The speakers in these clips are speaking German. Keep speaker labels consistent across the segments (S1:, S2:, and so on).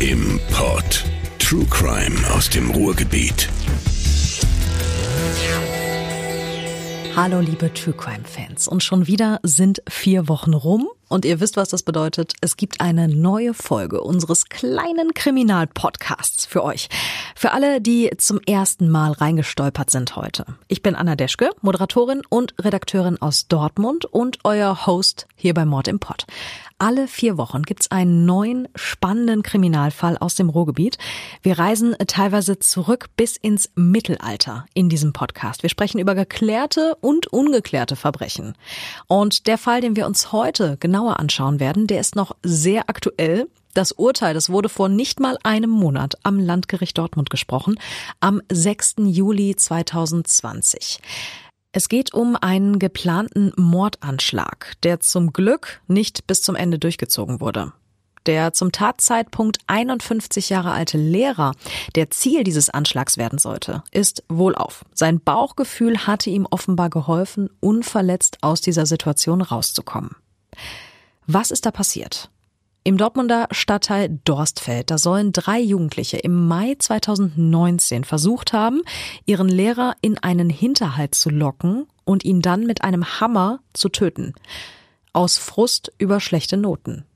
S1: im Pod. True Crime aus dem Ruhrgebiet.
S2: Hallo liebe True Crime Fans. Und schon wieder sind vier Wochen rum. Und ihr wisst, was das bedeutet. Es gibt eine neue Folge unseres kleinen Kriminalpodcasts für euch. Für alle, die zum ersten Mal reingestolpert sind heute. Ich bin Anna Deschke, Moderatorin und Redakteurin aus Dortmund und euer Host hier bei Mord im Pod. Alle vier Wochen gibt's einen neuen, spannenden Kriminalfall aus dem Ruhrgebiet. Wir reisen teilweise zurück bis ins Mittelalter in diesem Podcast. Wir sprechen über geklärte und ungeklärte Verbrechen. Und der Fall, den wir uns heute genauer anschauen werden, der ist noch sehr aktuell. Das Urteil, das wurde vor nicht mal einem Monat am Landgericht Dortmund gesprochen, am 6. Juli 2020. Es geht um einen geplanten Mordanschlag, der zum Glück nicht bis zum Ende durchgezogen wurde. Der zum Tatzeitpunkt 51 Jahre alte Lehrer, der Ziel dieses Anschlags werden sollte, ist wohlauf. Sein Bauchgefühl hatte ihm offenbar geholfen, unverletzt aus dieser Situation rauszukommen. Was ist da passiert? Im Dortmunder Stadtteil Dorstfeld, da sollen drei Jugendliche im Mai 2019 versucht haben, ihren Lehrer in einen Hinterhalt zu locken und ihn dann mit einem Hammer zu töten. Aus Frust über schlechte Noten.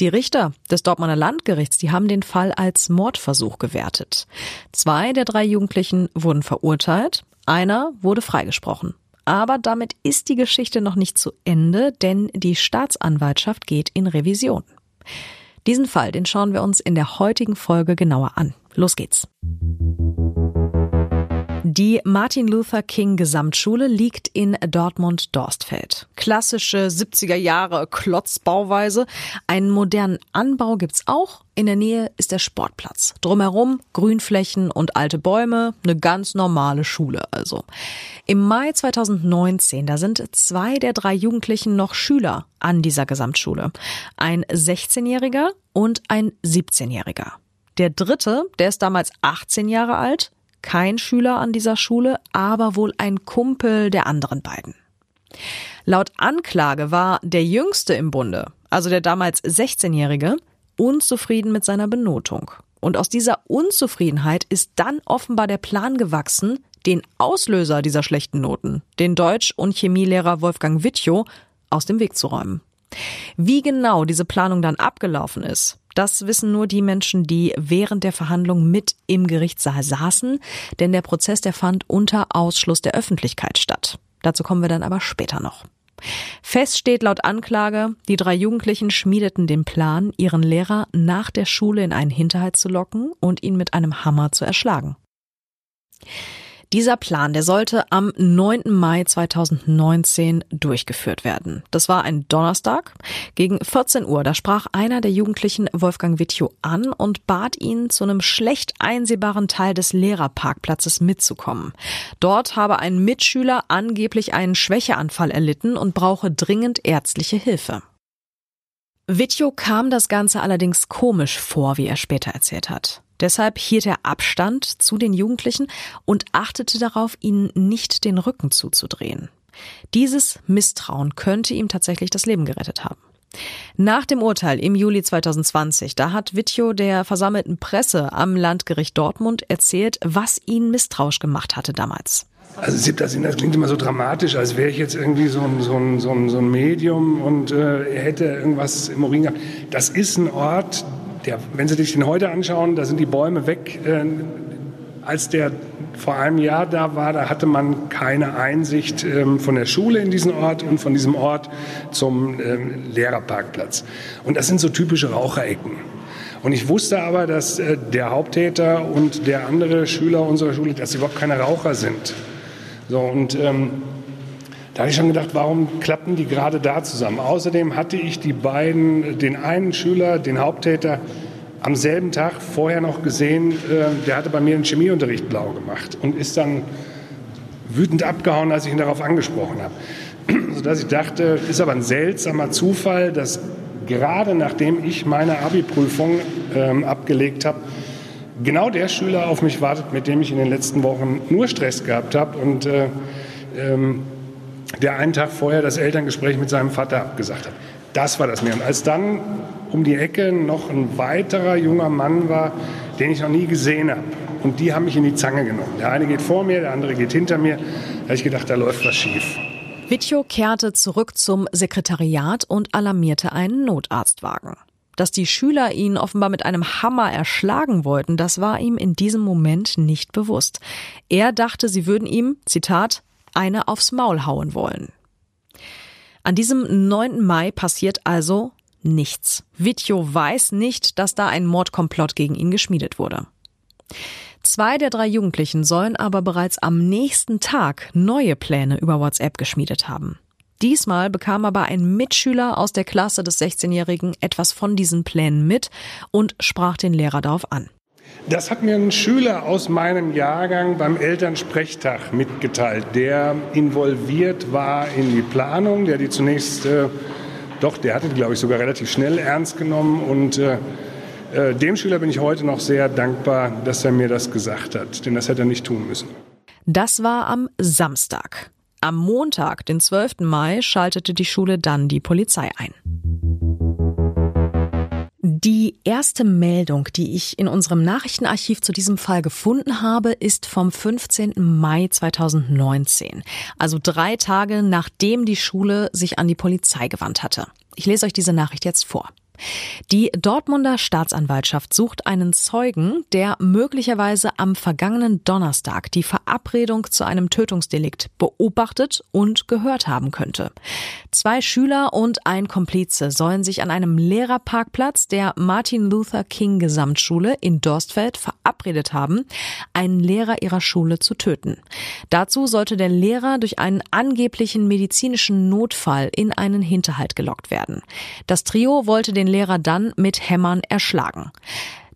S2: Die Richter des Dortmunder Landgerichts, die haben den Fall als Mordversuch gewertet. Zwei der drei Jugendlichen wurden verurteilt, einer wurde freigesprochen. Aber damit ist die Geschichte noch nicht zu Ende, denn die Staatsanwaltschaft geht in Revision. Diesen Fall, den schauen wir uns in der heutigen Folge genauer an. Los geht's. Die Martin Luther King Gesamtschule liegt in Dortmund-Dorstfeld. Klassische 70er Jahre Klotzbauweise. Einen modernen Anbau gibt's auch. In der Nähe ist der Sportplatz. Drumherum Grünflächen und alte Bäume. Eine ganz normale Schule also. Im Mai 2019, da sind zwei der drei Jugendlichen noch Schüler an dieser Gesamtschule. Ein 16-Jähriger und ein 17-Jähriger. Der dritte, der ist damals 18 Jahre alt, kein Schüler an dieser Schule, aber wohl ein Kumpel der anderen beiden. Laut Anklage war der Jüngste im Bunde, also der damals 16-Jährige, unzufrieden mit seiner Benotung. Und aus dieser Unzufriedenheit ist dann offenbar der Plan gewachsen, den Auslöser dieser schlechten Noten, den Deutsch- und Chemielehrer Wolfgang Wittjow, aus dem Weg zu räumen. Wie genau diese Planung dann abgelaufen ist, das wissen nur die Menschen, die während der Verhandlung mit im Gerichtssaal saßen, denn der Prozess, der fand unter Ausschluss der Öffentlichkeit statt. Dazu kommen wir dann aber später noch. Fest steht laut Anklage, die drei Jugendlichen schmiedeten den Plan, ihren Lehrer nach der Schule in einen Hinterhalt zu locken und ihn mit einem Hammer zu erschlagen. Dieser Plan, der sollte am 9. Mai 2019 durchgeführt werden. Das war ein Donnerstag. Gegen 14 Uhr, da sprach einer der Jugendlichen Wolfgang Wittjow an und bat ihn, zu einem schlecht einsehbaren Teil des Lehrerparkplatzes mitzukommen. Dort habe ein Mitschüler angeblich einen Schwächeanfall erlitten und brauche dringend ärztliche Hilfe. Wittjow kam das Ganze allerdings komisch vor, wie er später erzählt hat. Deshalb hielt er Abstand zu den Jugendlichen und achtete darauf, ihnen nicht den Rücken zuzudrehen. Dieses Misstrauen könnte ihm tatsächlich das Leben gerettet haben. Nach dem Urteil im Juli 2020, da hat Wittjow der versammelten Presse am Landgericht Dortmund erzählt, was ihn misstrauisch gemacht hatte damals.
S3: Also das, das klingt immer so dramatisch, als wäre ich jetzt irgendwie so ein, so ein, so ein, so ein Medium und äh, hätte irgendwas im Urin gehabt. Das ist ein Ort, der, wenn Sie sich den heute anschauen, da sind die Bäume weg. Äh, als der vor einem Jahr da war, da hatte man keine Einsicht ähm, von der Schule in diesen Ort und von diesem Ort zum ähm, Lehrerparkplatz. Und das sind so typische Raucherecken. Und ich wusste aber, dass äh, der Haupttäter und der andere Schüler unserer Schule, dass sie überhaupt keine Raucher sind. So, und ähm, da habe ich schon gedacht, warum klappen die gerade da zusammen? Außerdem hatte ich die beiden, den einen Schüler, den Haupttäter, am selben Tag vorher noch gesehen, äh, der hatte bei mir einen Chemieunterricht blau gemacht und ist dann wütend abgehauen, als ich ihn darauf angesprochen habe. Sodass ich dachte, ist aber ein seltsamer Zufall, dass gerade nachdem ich meine Abi-Prüfung ähm, abgelegt habe, genau der Schüler auf mich wartet, mit dem ich in den letzten Wochen nur Stress gehabt habe und äh, ähm, der einen Tag vorher das Elterngespräch mit seinem Vater abgesagt hat. Das war das mir. Und als dann um die Ecke noch ein weiterer junger Mann war, den ich noch nie gesehen habe. Und die haben mich in die Zange genommen. Der eine geht vor mir, der andere geht hinter mir. Da habe ich gedacht, da läuft was schief.
S2: Vitjo kehrte zurück zum Sekretariat und alarmierte einen Notarztwagen. Dass die Schüler ihn offenbar mit einem Hammer erschlagen wollten, das war ihm in diesem Moment nicht bewusst. Er dachte, sie würden ihm, Zitat, eine aufs Maul hauen wollen. An diesem 9. Mai passiert also nichts. Vitjo weiß nicht, dass da ein Mordkomplott gegen ihn geschmiedet wurde. Zwei der drei Jugendlichen sollen aber bereits am nächsten Tag neue Pläne über WhatsApp geschmiedet haben. Diesmal bekam aber ein Mitschüler aus der Klasse des 16-Jährigen etwas von diesen Plänen mit und sprach den Lehrer darauf an.
S3: Das hat mir ein Schüler aus meinem Jahrgang beim Elternsprechtag mitgeteilt, der involviert war in die Planung, der die zunächst, äh, doch, der hatte die, glaube ich, sogar relativ schnell ernst genommen und äh, äh, dem Schüler bin ich heute noch sehr dankbar, dass er mir das gesagt hat, denn das hätte er nicht tun müssen.
S2: Das war am Samstag. Am Montag, den 12. Mai, schaltete die Schule dann die Polizei ein. Die erste Meldung, die ich in unserem Nachrichtenarchiv zu diesem Fall gefunden habe, ist vom 15. Mai 2019, also drei Tage nachdem die Schule sich an die Polizei gewandt hatte. Ich lese euch diese Nachricht jetzt vor. Die Dortmunder Staatsanwaltschaft sucht einen Zeugen, der möglicherweise am vergangenen Donnerstag die Verabredung zu einem Tötungsdelikt beobachtet und gehört haben könnte. Zwei Schüler und ein Komplize sollen sich an einem Lehrerparkplatz der Martin Luther King Gesamtschule in Dorstfeld verabredet haben, einen Lehrer ihrer Schule zu töten. Dazu sollte der Lehrer durch einen angeblichen medizinischen Notfall in einen Hinterhalt gelockt werden. Das Trio wollte den Lehrer dann mit Hämmern erschlagen.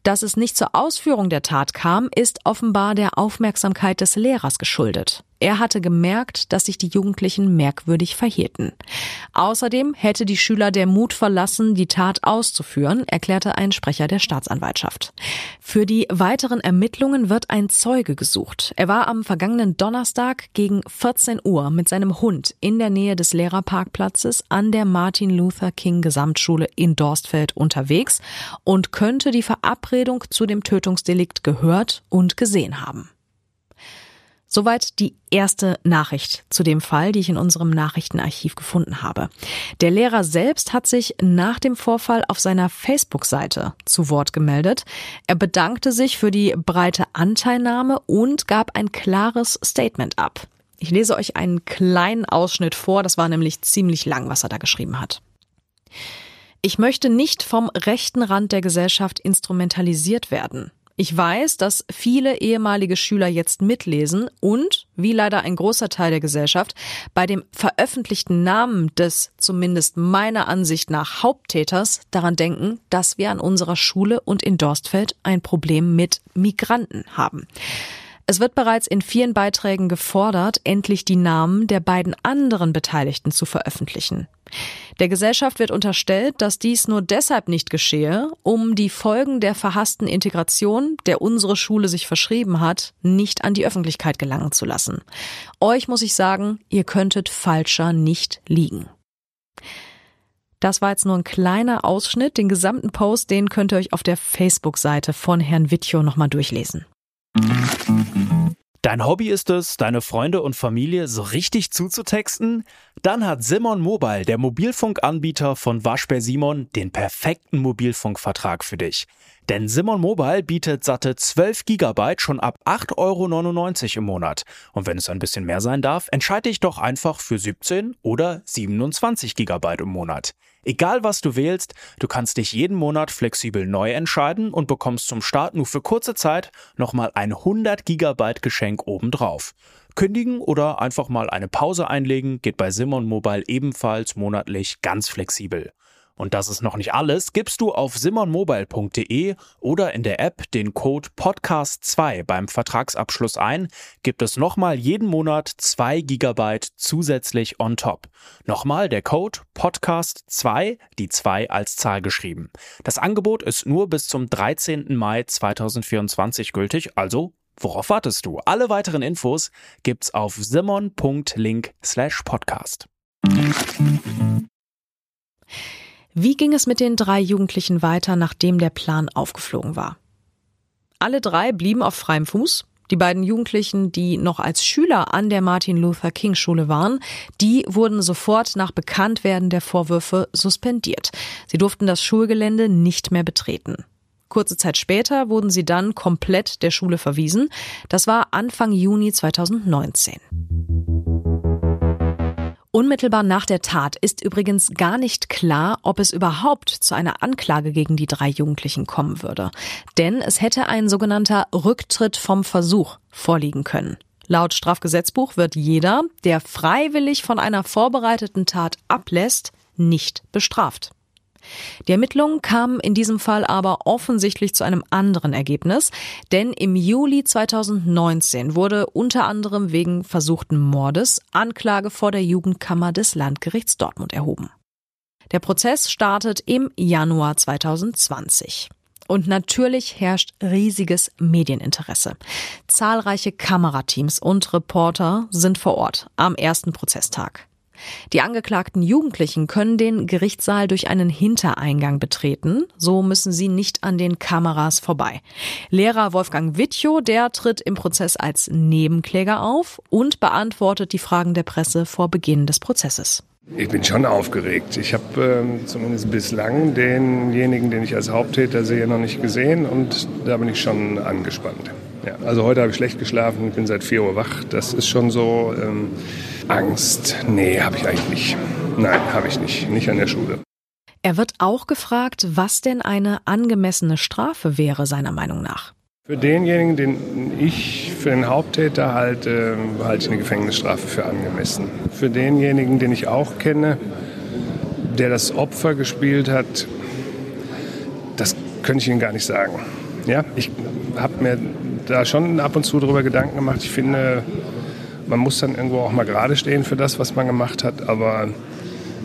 S2: Dass es nicht zur Ausführung der Tat kam, ist offenbar der Aufmerksamkeit des Lehrers geschuldet. Er hatte gemerkt, dass sich die Jugendlichen merkwürdig verhielten. Außerdem hätte die Schüler der Mut verlassen, die Tat auszuführen, erklärte ein Sprecher der Staatsanwaltschaft. Für die weiteren Ermittlungen wird ein Zeuge gesucht. Er war am vergangenen Donnerstag gegen 14 Uhr mit seinem Hund in der Nähe des Lehrerparkplatzes an der Martin Luther King Gesamtschule in Dorstfeld unterwegs und könnte die Verabredung zu dem Tötungsdelikt gehört und gesehen haben. Soweit die erste Nachricht zu dem Fall, die ich in unserem Nachrichtenarchiv gefunden habe. Der Lehrer selbst hat sich nach dem Vorfall auf seiner Facebook-Seite zu Wort gemeldet. Er bedankte sich für die breite Anteilnahme und gab ein klares Statement ab. Ich lese euch einen kleinen Ausschnitt vor, das war nämlich ziemlich lang, was er da geschrieben hat. Ich möchte nicht vom rechten Rand der Gesellschaft instrumentalisiert werden. Ich weiß, dass viele ehemalige Schüler jetzt mitlesen und, wie leider ein großer Teil der Gesellschaft, bei dem veröffentlichten Namen des zumindest meiner Ansicht nach Haupttäters daran denken, dass wir an unserer Schule und in Dorstfeld ein Problem mit Migranten haben. Es wird bereits in vielen Beiträgen gefordert, endlich die Namen der beiden anderen Beteiligten zu veröffentlichen. Der Gesellschaft wird unterstellt, dass dies nur deshalb nicht geschehe, um die Folgen der verhassten Integration, der unsere Schule sich verschrieben hat, nicht an die Öffentlichkeit gelangen zu lassen. Euch muss ich sagen, ihr könntet falscher nicht liegen. Das war jetzt nur ein kleiner Ausschnitt. Den gesamten Post, den könnt ihr euch auf der Facebook-Seite von Herrn Wittjo nochmal durchlesen.
S4: Dein Hobby ist es, deine Freunde und Familie so richtig zuzutexten? Dann hat Simon Mobile, der Mobilfunkanbieter von Waschbär Simon, den perfekten Mobilfunkvertrag für dich. Denn Simon Mobile bietet satte 12 Gigabyte schon ab 8,99 Euro im Monat. Und wenn es ein bisschen mehr sein darf, entscheide dich doch einfach für 17 oder 27 Gigabyte im Monat. Egal was du wählst, du kannst dich jeden Monat flexibel neu entscheiden und bekommst zum Start nur für kurze Zeit nochmal ein 100 Gigabyte Geschenk obendrauf. Kündigen oder einfach mal eine Pause einlegen geht bei Simon Mobile ebenfalls monatlich ganz flexibel. Und das ist noch nicht alles. Gibst du auf simonmobile.de oder in der App den Code Podcast2 beim Vertragsabschluss ein, gibt es nochmal jeden Monat 2 GB zusätzlich on top. Nochmal der Code Podcast2, die 2 als Zahl geschrieben. Das Angebot ist nur bis zum 13. Mai 2024 gültig, also Worauf wartest du? Alle weiteren Infos gibt's auf simon.link slash podcast.
S2: Wie ging es mit den drei Jugendlichen weiter, nachdem der Plan aufgeflogen war? Alle drei blieben auf freiem Fuß. Die beiden Jugendlichen, die noch als Schüler an der Martin Luther King Schule waren, die wurden sofort nach Bekanntwerden der Vorwürfe suspendiert. Sie durften das Schulgelände nicht mehr betreten. Kurze Zeit später wurden sie dann komplett der Schule verwiesen. Das war Anfang Juni 2019. Unmittelbar nach der Tat ist übrigens gar nicht klar, ob es überhaupt zu einer Anklage gegen die drei Jugendlichen kommen würde. Denn es hätte ein sogenannter Rücktritt vom Versuch vorliegen können. Laut Strafgesetzbuch wird jeder, der freiwillig von einer vorbereiteten Tat ablässt, nicht bestraft. Die Ermittlungen kamen in diesem Fall aber offensichtlich zu einem anderen Ergebnis, denn im Juli 2019 wurde unter anderem wegen versuchten Mordes Anklage vor der Jugendkammer des Landgerichts Dortmund erhoben. Der Prozess startet im Januar 2020. Und natürlich herrscht riesiges Medieninteresse. Zahlreiche Kamerateams und Reporter sind vor Ort am ersten Prozesstag. Die angeklagten Jugendlichen können den Gerichtssaal durch einen Hintereingang betreten, so müssen sie nicht an den Kameras vorbei. Lehrer Wolfgang Wittjo, der tritt im Prozess als Nebenkläger auf und beantwortet die Fragen der Presse vor Beginn des Prozesses.
S3: Ich bin schon aufgeregt. Ich habe ähm, zumindest bislang denjenigen, den ich als Haupttäter sehe, noch nicht gesehen und da bin ich schon angespannt. Ja, also heute habe ich schlecht geschlafen, ich bin seit 4 Uhr wach. Das ist schon so. Ähm, Angst? Nee, habe ich eigentlich nicht. Nein, habe ich nicht. Nicht an der Schule.
S2: Er wird auch gefragt, was denn eine angemessene Strafe wäre, seiner Meinung nach.
S3: Für denjenigen, den ich für den Haupttäter halte, halte ich eine Gefängnisstrafe für angemessen. Für denjenigen, den ich auch kenne, der das Opfer gespielt hat, das könnte ich Ihnen gar nicht sagen. Ja, ich habe mir da schon ab und zu darüber Gedanken gemacht. Ich finde, man muss dann irgendwo auch mal gerade stehen für das, was man gemacht hat, aber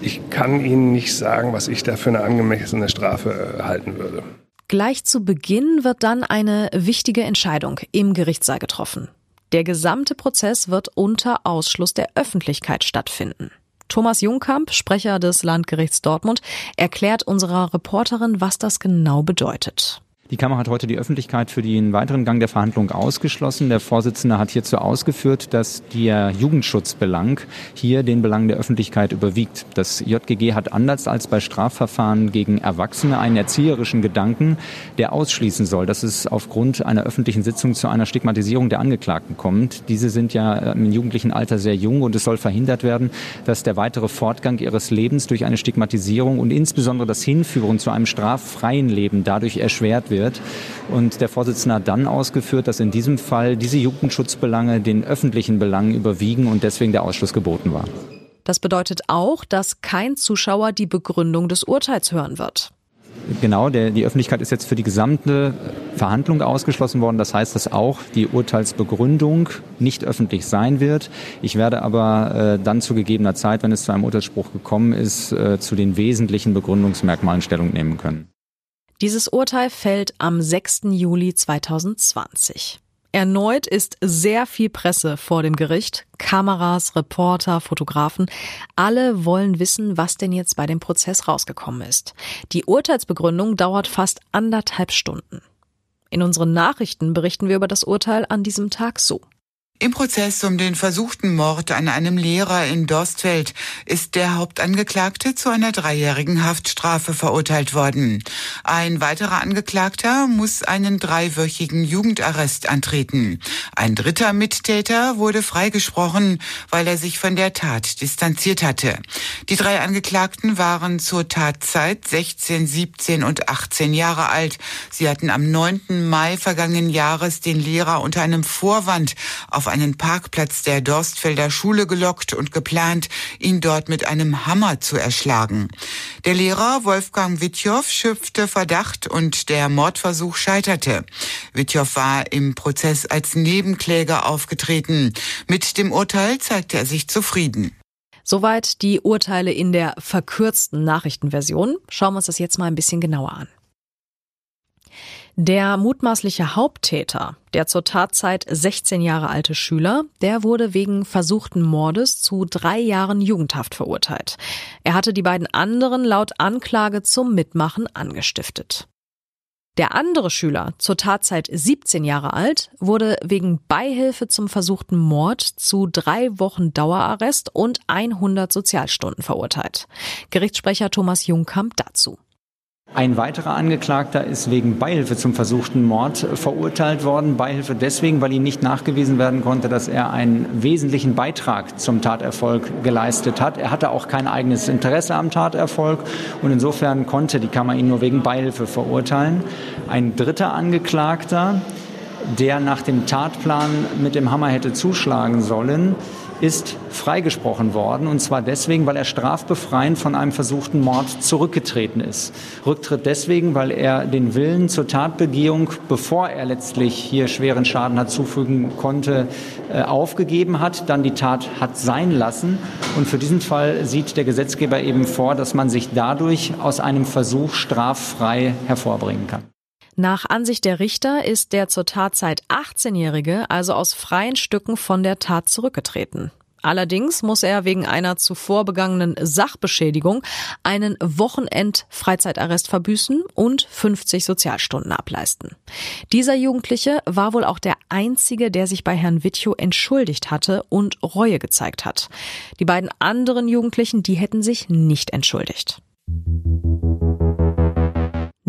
S3: ich kann Ihnen nicht sagen, was ich da für eine angemessene Strafe äh, halten würde.
S2: Gleich zu Beginn wird dann eine wichtige Entscheidung im Gerichtssaal getroffen. Der gesamte Prozess wird unter Ausschluss der Öffentlichkeit stattfinden. Thomas Jungkamp, Sprecher des Landgerichts Dortmund, erklärt unserer Reporterin, was das genau bedeutet.
S5: Die Kammer hat heute die Öffentlichkeit für den weiteren Gang der Verhandlung ausgeschlossen. Der Vorsitzende hat hierzu ausgeführt, dass der Jugendschutzbelang hier den Belang der Öffentlichkeit überwiegt. Das JGG hat anders als bei Strafverfahren gegen Erwachsene einen erzieherischen Gedanken, der ausschließen soll, dass es aufgrund einer öffentlichen Sitzung zu einer Stigmatisierung der Angeklagten kommt. Diese sind ja im jugendlichen Alter sehr jung und es soll verhindert werden, dass der weitere Fortgang ihres Lebens durch eine Stigmatisierung und insbesondere das Hinführen zu einem straffreien Leben dadurch erschwert wird wird. Und der Vorsitzende hat dann ausgeführt, dass in diesem Fall diese Jugendschutzbelange den öffentlichen Belangen überwiegen und deswegen der Ausschluss geboten war.
S2: Das bedeutet auch, dass kein Zuschauer die Begründung des Urteils hören wird.
S5: Genau, der, die Öffentlichkeit ist jetzt für die gesamte Verhandlung ausgeschlossen worden. Das heißt, dass auch die Urteilsbegründung nicht öffentlich sein wird. Ich werde aber äh, dann zu gegebener Zeit, wenn es zu einem Urteilsspruch gekommen ist, äh, zu den wesentlichen Begründungsmerkmalen Stellung nehmen können.
S2: Dieses Urteil fällt am 6. Juli 2020. Erneut ist sehr viel Presse vor dem Gericht. Kameras, Reporter, Fotografen. Alle wollen wissen, was denn jetzt bei dem Prozess rausgekommen ist. Die Urteilsbegründung dauert fast anderthalb Stunden. In unseren Nachrichten berichten wir über das Urteil an diesem Tag so.
S6: Im Prozess um den versuchten Mord an einem Lehrer in Dorstfeld ist der Hauptangeklagte zu einer dreijährigen Haftstrafe verurteilt worden. Ein weiterer Angeklagter muss einen dreiwöchigen Jugendarrest antreten. Ein dritter Mittäter wurde freigesprochen, weil er sich von der Tat distanziert hatte. Die drei Angeklagten waren zur Tatzeit 16, 17 und 18 Jahre alt. Sie hatten am 9. Mai vergangenen Jahres den Lehrer unter einem Vorwand auf einen Parkplatz der Dorstfelder Schule gelockt und geplant, ihn dort mit einem Hammer zu erschlagen. Der Lehrer Wolfgang Wittjow schöpfte Verdacht und der Mordversuch scheiterte. Wittjow war im Prozess als Nebenkläger aufgetreten. Mit dem Urteil zeigte er sich zufrieden.
S2: Soweit die Urteile in der verkürzten Nachrichtenversion. Schauen wir uns das jetzt mal ein bisschen genauer an. Der mutmaßliche Haupttäter, der zur Tatzeit 16 Jahre alte Schüler, der wurde wegen versuchten Mordes zu drei Jahren Jugendhaft verurteilt. Er hatte die beiden anderen laut Anklage zum Mitmachen angestiftet. Der andere Schüler, zur Tatzeit 17 Jahre alt, wurde wegen Beihilfe zum versuchten Mord zu drei Wochen Dauerarrest und 100 Sozialstunden verurteilt. Gerichtssprecher Thomas Jungkamp dazu.
S5: Ein weiterer Angeklagter ist wegen Beihilfe zum versuchten Mord verurteilt worden. Beihilfe deswegen, weil ihm nicht nachgewiesen werden konnte, dass er einen wesentlichen Beitrag zum Taterfolg geleistet hat. Er hatte auch kein eigenes Interesse am Taterfolg und insofern konnte die Kammer ihn nur wegen Beihilfe verurteilen. Ein dritter Angeklagter, der nach dem Tatplan mit dem Hammer hätte zuschlagen sollen, ist freigesprochen worden. Und zwar deswegen, weil er strafbefreiend von einem versuchten Mord zurückgetreten ist. Rücktritt deswegen, weil er den Willen zur Tatbegehung, bevor er letztlich hier schweren Schaden hat zufügen konnte, äh, aufgegeben hat, dann die Tat hat sein lassen. Und für diesen Fall sieht der Gesetzgeber eben vor, dass man sich dadurch aus einem Versuch straffrei hervorbringen kann.
S2: Nach Ansicht der Richter ist der zur Tatzeit 18-Jährige also aus freien Stücken von der Tat zurückgetreten. Allerdings muss er wegen einer zuvor begangenen Sachbeschädigung einen Wochenend-Freizeitarrest verbüßen und 50 Sozialstunden ableisten. Dieser Jugendliche war wohl auch der einzige, der sich bei Herrn Wittjow entschuldigt hatte und Reue gezeigt hat. Die beiden anderen Jugendlichen, die hätten sich nicht entschuldigt.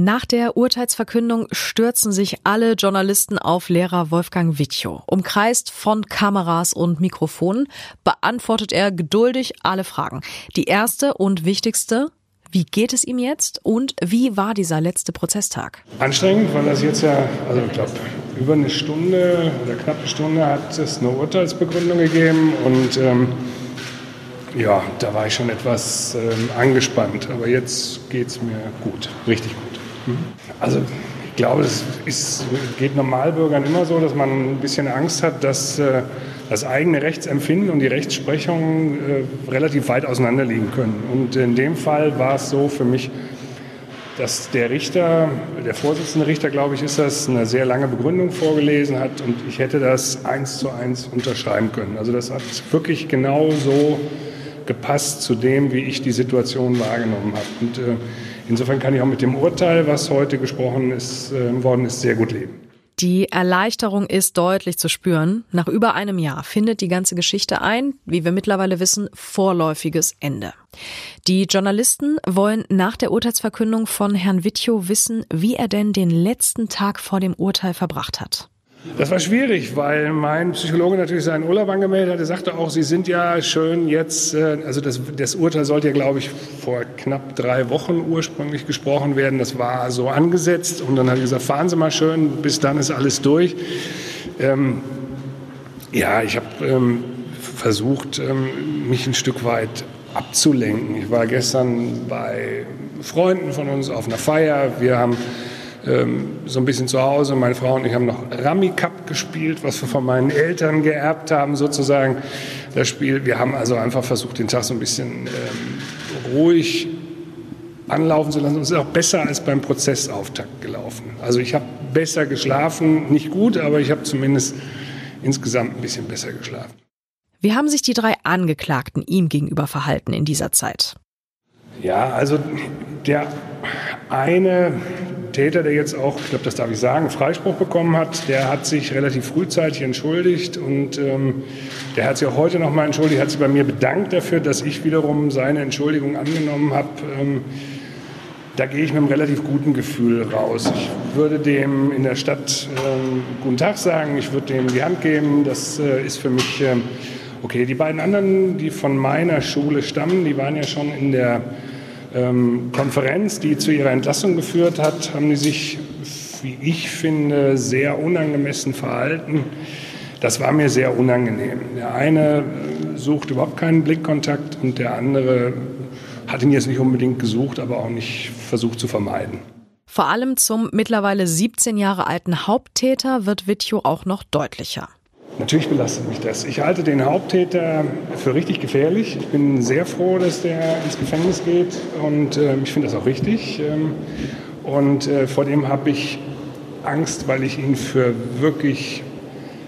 S2: Nach der Urteilsverkündung stürzen sich alle Journalisten auf Lehrer Wolfgang Wittjow. Umkreist von Kameras und Mikrofonen beantwortet er geduldig alle Fragen. Die erste und wichtigste, wie geht es ihm jetzt und wie war dieser letzte Prozesstag?
S3: Anstrengend, weil das jetzt ja, also ich glaube, über eine Stunde oder knapp eine Stunde hat es eine Urteilsbegründung gegeben und ähm, ja, da war ich schon etwas ähm, angespannt, aber jetzt geht es mir gut, richtig gut. Also ich glaube, es ist, geht Normalbürgern immer so, dass man ein bisschen Angst hat, dass äh, das eigene Rechtsempfinden und die Rechtsprechung äh, relativ weit auseinander liegen können. Und in dem Fall war es so für mich, dass der Richter, der Vorsitzende Richter, glaube ich, ist das, eine sehr lange Begründung vorgelesen hat und ich hätte das eins zu eins unterschreiben können. Also das hat wirklich genau so gepasst zu dem, wie ich die Situation wahrgenommen habe. Und äh, Insofern kann ich auch mit dem Urteil, was heute gesprochen ist, äh, worden ist, sehr gut leben.
S2: Die Erleichterung ist deutlich zu spüren. Nach über einem Jahr findet die ganze Geschichte ein, wie wir mittlerweile wissen, vorläufiges Ende. Die Journalisten wollen nach der Urteilsverkündung von Herrn Wittjow wissen, wie er denn den letzten Tag vor dem Urteil verbracht hat.
S3: Das war schwierig, weil mein Psychologe natürlich seinen Urlaub angemeldet hat. Er sagte auch, Sie sind ja schön jetzt, äh, also das, das Urteil sollte ja, glaube ich, vor knapp drei Wochen ursprünglich gesprochen werden. Das war so angesetzt. Und dann hat er gesagt, fahren Sie mal schön, bis dann ist alles durch. Ähm, ja, ich habe ähm, versucht, ähm, mich ein Stück weit abzulenken. Ich war gestern bei Freunden von uns auf einer Feier. Wir haben ähm, so ein bisschen zu Hause. Meine Frau und ich haben noch Rami Cup gespielt, was wir von meinen Eltern geerbt haben, sozusagen. Das Spiel. Wir haben also einfach versucht, den Tag so ein bisschen ähm, ruhig anlaufen zu lassen. Und es ist auch besser als beim Prozessauftakt gelaufen. Also ich habe besser geschlafen, nicht gut, aber ich habe zumindest insgesamt ein bisschen besser geschlafen.
S2: Wie haben sich die drei Angeklagten ihm gegenüber verhalten in dieser Zeit?
S3: Ja, also der eine Täter, der jetzt auch, ich glaube, das darf ich sagen, Freispruch bekommen hat, der hat sich relativ frühzeitig entschuldigt und ähm, der hat sich auch heute nochmal entschuldigt, hat sich bei mir bedankt dafür, dass ich wiederum seine Entschuldigung angenommen habe. Ähm, da gehe ich mit einem relativ guten Gefühl raus. Ich würde dem in der Stadt ähm, guten Tag sagen, ich würde dem die Hand geben. Das äh, ist für mich äh, okay. Die beiden anderen, die von meiner Schule stammen, die waren ja schon in der ähm, Konferenz, die zu ihrer Entlassung geführt hat, haben die sich, wie ich finde, sehr unangemessen verhalten. Das war mir sehr unangenehm. Der eine sucht überhaupt keinen Blickkontakt und der andere hat ihn jetzt nicht unbedingt gesucht, aber auch nicht versucht zu vermeiden.
S2: Vor allem zum mittlerweile 17 Jahre alten Haupttäter wird Wittjow auch noch deutlicher.
S3: Natürlich belastet mich das. Ich halte den Haupttäter für richtig gefährlich. Ich bin sehr froh, dass der ins Gefängnis geht und äh, ich finde das auch richtig. Ähm, und äh, vor dem habe ich Angst, weil ich ihn für wirklich,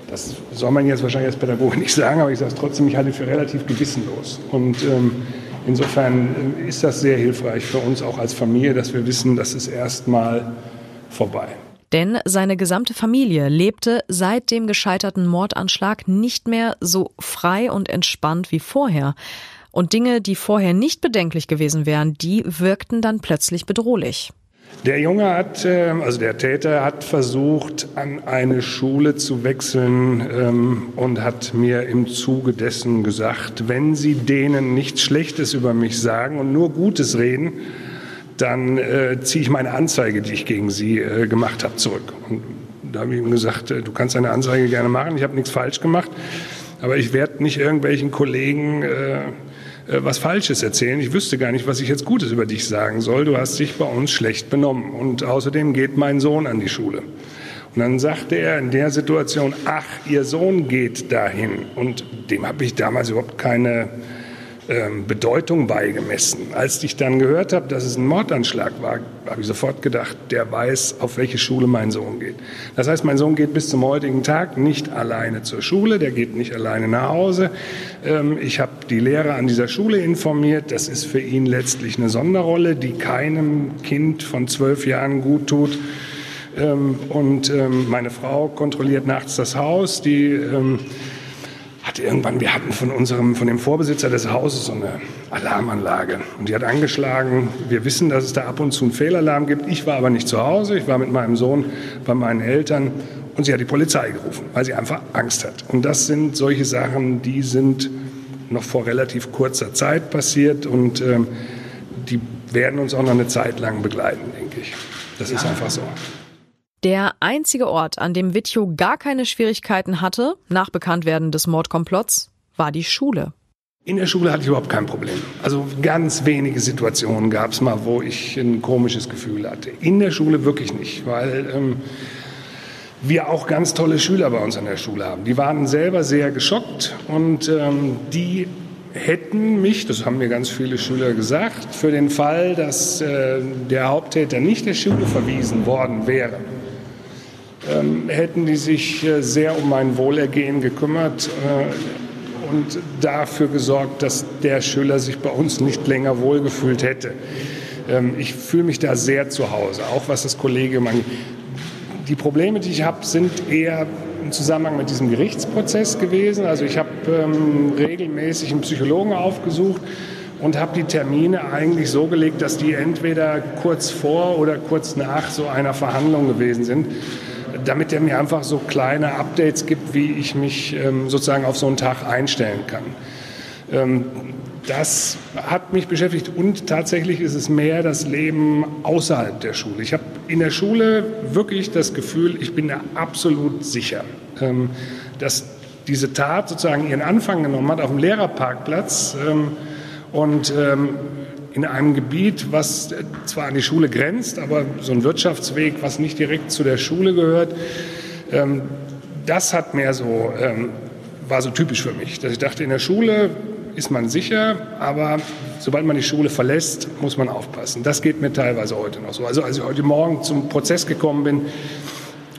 S3: das soll man jetzt wahrscheinlich als Pädagoge nicht sagen, aber ich sage es trotzdem, ich halte ihn für relativ gewissenlos. Und ähm, insofern äh, ist das sehr hilfreich für uns auch als Familie, dass wir wissen, das ist erstmal vorbei.
S2: Denn seine gesamte Familie lebte seit dem gescheiterten Mordanschlag nicht mehr so frei und entspannt wie vorher. Und Dinge, die vorher nicht bedenklich gewesen wären, die wirkten dann plötzlich bedrohlich.
S3: Der Junge hat, ähm, also der Täter hat versucht, an eine Schule zu wechseln ähm, und hat mir im Zuge dessen gesagt, wenn Sie denen nichts Schlechtes über mich sagen und nur Gutes reden, dann äh, ziehe ich meine Anzeige, die ich gegen Sie äh, gemacht habe, zurück. Und da habe ich ihm gesagt, äh, du kannst eine Anzeige gerne machen, ich habe nichts falsch gemacht, aber ich werde nicht irgendwelchen Kollegen äh, äh, was Falsches erzählen. Ich wüsste gar nicht, was ich jetzt Gutes über dich sagen soll. Du hast dich bei uns schlecht benommen. Und außerdem geht mein Sohn an die Schule. Und dann sagte er in der Situation, ach, Ihr Sohn geht dahin. Und dem habe ich damals überhaupt keine ähm, Bedeutung beigemessen. Als ich dann gehört habe, dass es ein Mordanschlag war, habe ich sofort gedacht, der weiß, auf welche Schule mein Sohn geht. Das heißt, mein Sohn geht bis zum heutigen Tag nicht alleine zur Schule, der geht nicht alleine nach Hause. Ähm, ich habe die Lehrer an dieser Schule informiert. Das ist für ihn letztlich eine Sonderrolle, die keinem Kind von zwölf Jahren gut tut. Ähm, und meine Frau kontrolliert nachts das Haus. Die hatte irgendwann, wir hatten von unserem, von dem Vorbesitzer des Hauses so eine Alarmanlage und die hat angeschlagen. Wir wissen, dass es da ab und zu einen Fehlalarm gibt. Ich war aber nicht zu Hause. Ich war mit meinem Sohn bei meinen Eltern und sie hat die Polizei gerufen, weil sie einfach Angst hat. Und das sind solche Sachen, die sind noch vor relativ kurzer Zeit passiert und ähm, die werden uns auch noch eine Zeit lang begleiten, denke ich. Das ist einfach so.
S2: Der einzige Ort, an dem Vitjo gar keine Schwierigkeiten hatte, nach Bekanntwerden des Mordkomplotts, war die Schule.
S3: In der Schule hatte ich überhaupt kein Problem. Also ganz wenige Situationen gab es mal, wo ich ein komisches Gefühl hatte. In der Schule wirklich nicht, weil ähm, wir auch ganz tolle Schüler bei uns an der Schule haben. Die waren selber sehr geschockt und ähm, die hätten mich, das haben mir ganz viele Schüler gesagt, für den Fall, dass äh, der Haupttäter nicht der Schule verwiesen worden wäre, hätten die sich äh, sehr um mein Wohlergehen gekümmert äh, und dafür gesorgt, dass der Schüler sich bei uns nicht länger wohlgefühlt hätte. Ähm, ich fühle mich da sehr zu Hause, auch was das Kollegium angeht. Die Probleme, die ich habe, sind eher im Zusammenhang mit diesem Gerichtsprozess gewesen. Also ich habe ähm, regelmäßig einen Psychologen aufgesucht und habe die Termine eigentlich so gelegt, dass die entweder kurz vor oder kurz nach so einer Verhandlung gewesen sind damit er mir einfach so kleine Updates gibt, wie ich mich ähm, sozusagen auf so einen Tag einstellen kann. Ähm, das hat mich beschäftigt und tatsächlich ist es mehr das Leben außerhalb der Schule. Ich habe in der Schule wirklich das Gefühl, ich bin da absolut sicher, ähm, dass diese Tat sozusagen ihren Anfang genommen hat auf dem Lehrerparkplatz ähm, und ähm, in einem Gebiet, was zwar an die Schule grenzt, aber so ein Wirtschaftsweg, was nicht direkt zu der Schule gehört, ähm, das hat mehr so, ähm, war so typisch für mich. Dass ich dachte, in der Schule ist man sicher, aber sobald man die Schule verlässt, muss man aufpassen. Das geht mir teilweise heute noch so. Also als ich heute Morgen zum Prozess gekommen bin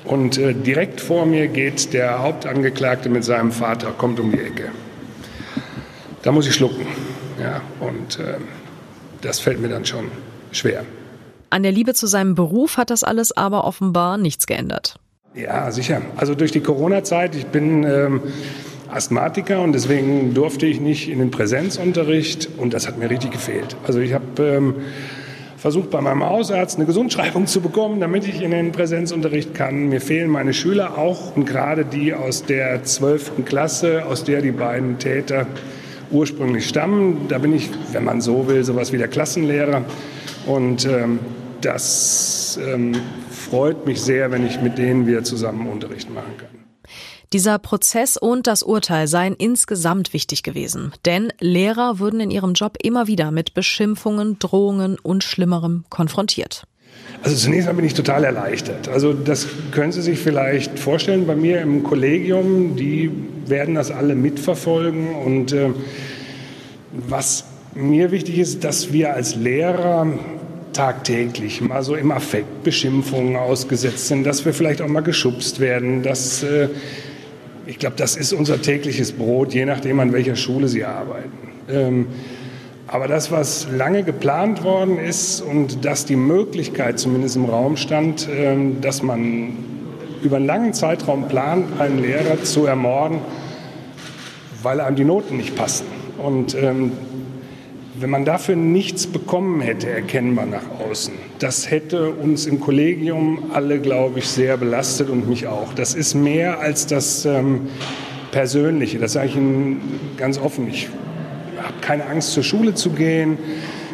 S3: und äh, direkt vor mir geht der Hauptangeklagte mit seinem Vater, kommt um die Ecke. Da muss ich schlucken. Ja, und äh, das fällt mir dann schon schwer.
S2: An der Liebe zu seinem Beruf hat das alles aber offenbar nichts geändert.
S3: Ja, sicher. Also durch die Corona-Zeit, ich bin ähm, Asthmatiker und deswegen durfte ich nicht in den Präsenzunterricht und das hat mir richtig gefehlt. Also ich habe ähm, versucht bei meinem Hausarzt eine Gesundschreibung zu bekommen, damit ich in den Präsenzunterricht kann. Mir fehlen meine Schüler auch und gerade die aus der 12. Klasse, aus der die beiden Täter ursprünglich stammen. Da bin ich, wenn man so will, sowas wie der Klassenlehrer. Und ähm, das ähm, freut mich sehr, wenn ich mit denen wieder zusammen Unterricht machen kann.
S2: Dieser Prozess und das Urteil seien insgesamt wichtig gewesen, denn Lehrer würden in ihrem Job immer wieder mit Beschimpfungen, Drohungen und Schlimmerem konfrontiert.
S3: Also zunächst mal bin ich total erleichtert. Also das können Sie sich vielleicht vorstellen bei mir im Kollegium, die werden das alle mitverfolgen und äh, was mir wichtig ist, dass wir als Lehrer tagtäglich mal so im Affekt Beschimpfungen ausgesetzt sind, dass wir vielleicht auch mal geschubst werden. Dass, äh, ich glaube, das ist unser tägliches Brot, je nachdem, an welcher Schule Sie arbeiten. Ähm, aber das, was lange geplant worden ist und dass die Möglichkeit zumindest im Raum stand, ähm, dass man über einen langen Zeitraum plant, einen Lehrer zu ermorden, weil einem die Noten nicht passen. Und ähm, wenn man dafür nichts bekommen hätte, erkennbar nach außen, das hätte uns im Kollegium alle, glaube ich, sehr belastet und mich auch. Das ist mehr als das ähm, Persönliche. Das sage ich Ihnen ganz offen. Ich habe keine Angst, zur Schule zu gehen.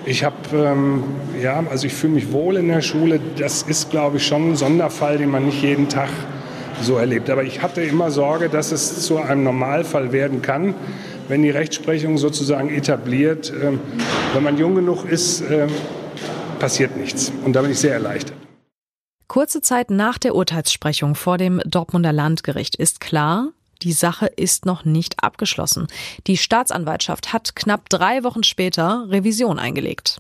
S3: Ich habe, ähm, ja, also ich fühle mich wohl in der Schule. Das ist, glaube ich, schon ein Sonderfall, den man nicht jeden Tag so erlebt. Aber ich hatte immer Sorge, dass es zu einem Normalfall werden kann wenn die Rechtsprechung sozusagen etabliert, ähm, wenn man jung genug ist, ähm, passiert nichts. Und da bin ich sehr erleichtert.
S2: Kurze Zeit nach der Urteilssprechung vor dem Dortmunder Landgericht ist klar, die Sache ist noch nicht abgeschlossen. Die Staatsanwaltschaft hat knapp drei Wochen später Revision eingelegt.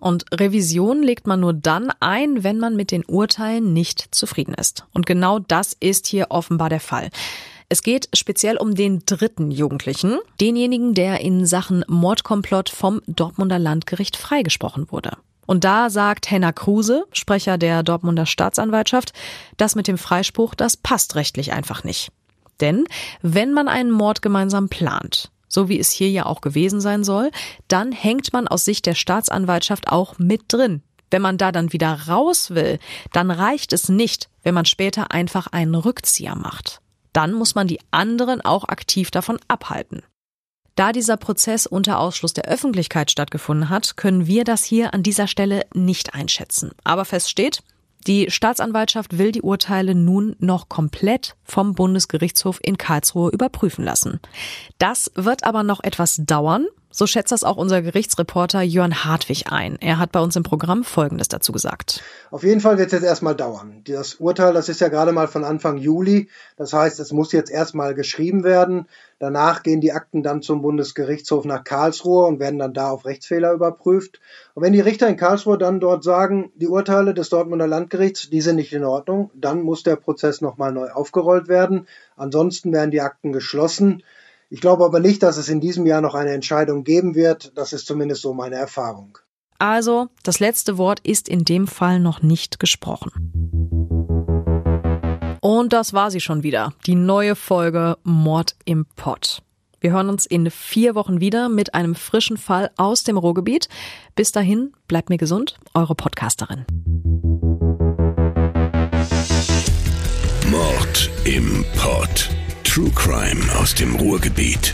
S2: Und Revision legt man nur dann ein, wenn man mit den Urteilen nicht zufrieden ist. Und genau das ist hier offenbar der Fall. Es geht speziell um den dritten Jugendlichen, denjenigen, der in Sachen Mordkomplott vom Dortmunder Landgericht freigesprochen wurde. Und da sagt Henna Kruse, Sprecher der Dortmunder Staatsanwaltschaft, das mit dem Freispruch, das passt rechtlich einfach nicht. Denn wenn man einen Mord gemeinsam plant, so wie es hier ja auch gewesen sein soll, dann hängt man aus Sicht der Staatsanwaltschaft auch mit drin. Wenn man da dann wieder raus will, dann reicht es nicht, wenn man später einfach einen Rückzieher macht dann muss man die anderen auch aktiv davon abhalten. Da dieser Prozess unter Ausschluss der Öffentlichkeit stattgefunden hat, können wir das hier an dieser Stelle nicht einschätzen. Aber fest steht, die Staatsanwaltschaft will die Urteile nun noch komplett vom Bundesgerichtshof in Karlsruhe überprüfen lassen. Das wird aber noch etwas dauern, so schätzt das auch unser Gerichtsreporter Jörn Hartwig ein. Er hat bei uns im Programm Folgendes dazu gesagt.
S7: Auf jeden Fall wird es jetzt erstmal dauern. Das Urteil, das ist ja gerade mal von Anfang Juli. Das heißt, es muss jetzt erstmal geschrieben werden. Danach gehen die Akten dann zum Bundesgerichtshof nach Karlsruhe und werden dann da auf Rechtsfehler überprüft. Und wenn die Richter in Karlsruhe dann dort sagen, die Urteile des Dortmunder Landgerichts, die sind nicht in Ordnung, dann muss der Prozess nochmal neu aufgerollt werden. Ansonsten werden die Akten geschlossen. Ich glaube aber nicht, dass es in diesem Jahr noch eine Entscheidung geben wird. Das ist zumindest so meine Erfahrung.
S2: Also, das letzte Wort ist in dem Fall noch nicht gesprochen. Und das war sie schon wieder, die neue Folge Mord im Pott. Wir hören uns in vier Wochen wieder mit einem frischen Fall aus dem Ruhrgebiet. Bis dahin, bleibt mir gesund, eure Podcasterin.
S1: Mord im Pott. True Crime aus dem Ruhrgebiet.